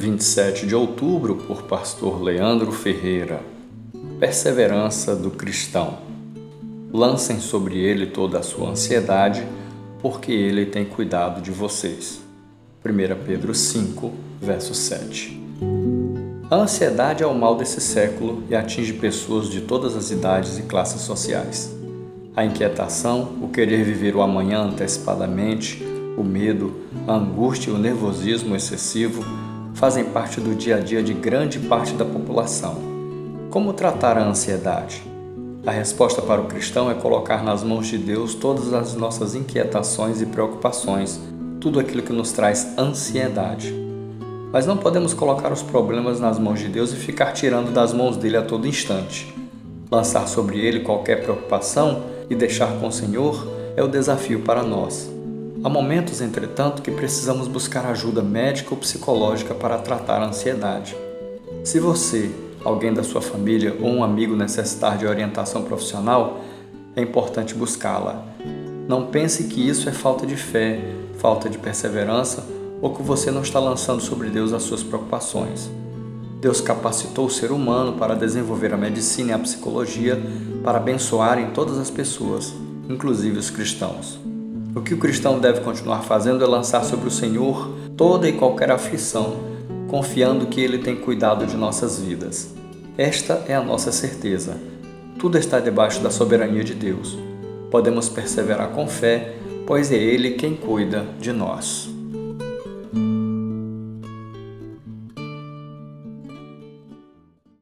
27 de outubro, por pastor Leandro Ferreira. Perseverança do cristão. Lancem sobre ele toda a sua ansiedade, porque ele tem cuidado de vocês. 1 Pedro 5, verso 7. A ansiedade é o mal desse século e atinge pessoas de todas as idades e classes sociais. A inquietação, o querer viver o amanhã antecipadamente, o medo, a angústia e o nervosismo excessivo fazem parte do dia a dia de grande parte da população. Como tratar a ansiedade? A resposta para o cristão é colocar nas mãos de Deus todas as nossas inquietações e preocupações, tudo aquilo que nos traz ansiedade. Mas não podemos colocar os problemas nas mãos de Deus e ficar tirando das mãos dele a todo instante. Lançar sobre ele qualquer preocupação e deixar com o Senhor é o desafio para nós. Há momentos, entretanto, que precisamos buscar ajuda médica ou psicológica para tratar a ansiedade. Se você, alguém da sua família ou um amigo necessitar de orientação profissional, é importante buscá-la. Não pense que isso é falta de fé, falta de perseverança ou que você não está lançando sobre Deus as suas preocupações. Deus capacitou o ser humano para desenvolver a medicina e a psicologia para abençoarem todas as pessoas, inclusive os cristãos. O que o cristão deve continuar fazendo é lançar sobre o Senhor toda e qualquer aflição, confiando que Ele tem cuidado de nossas vidas. Esta é a nossa certeza. Tudo está debaixo da soberania de Deus. Podemos perseverar com fé, pois é Ele quem cuida de nós.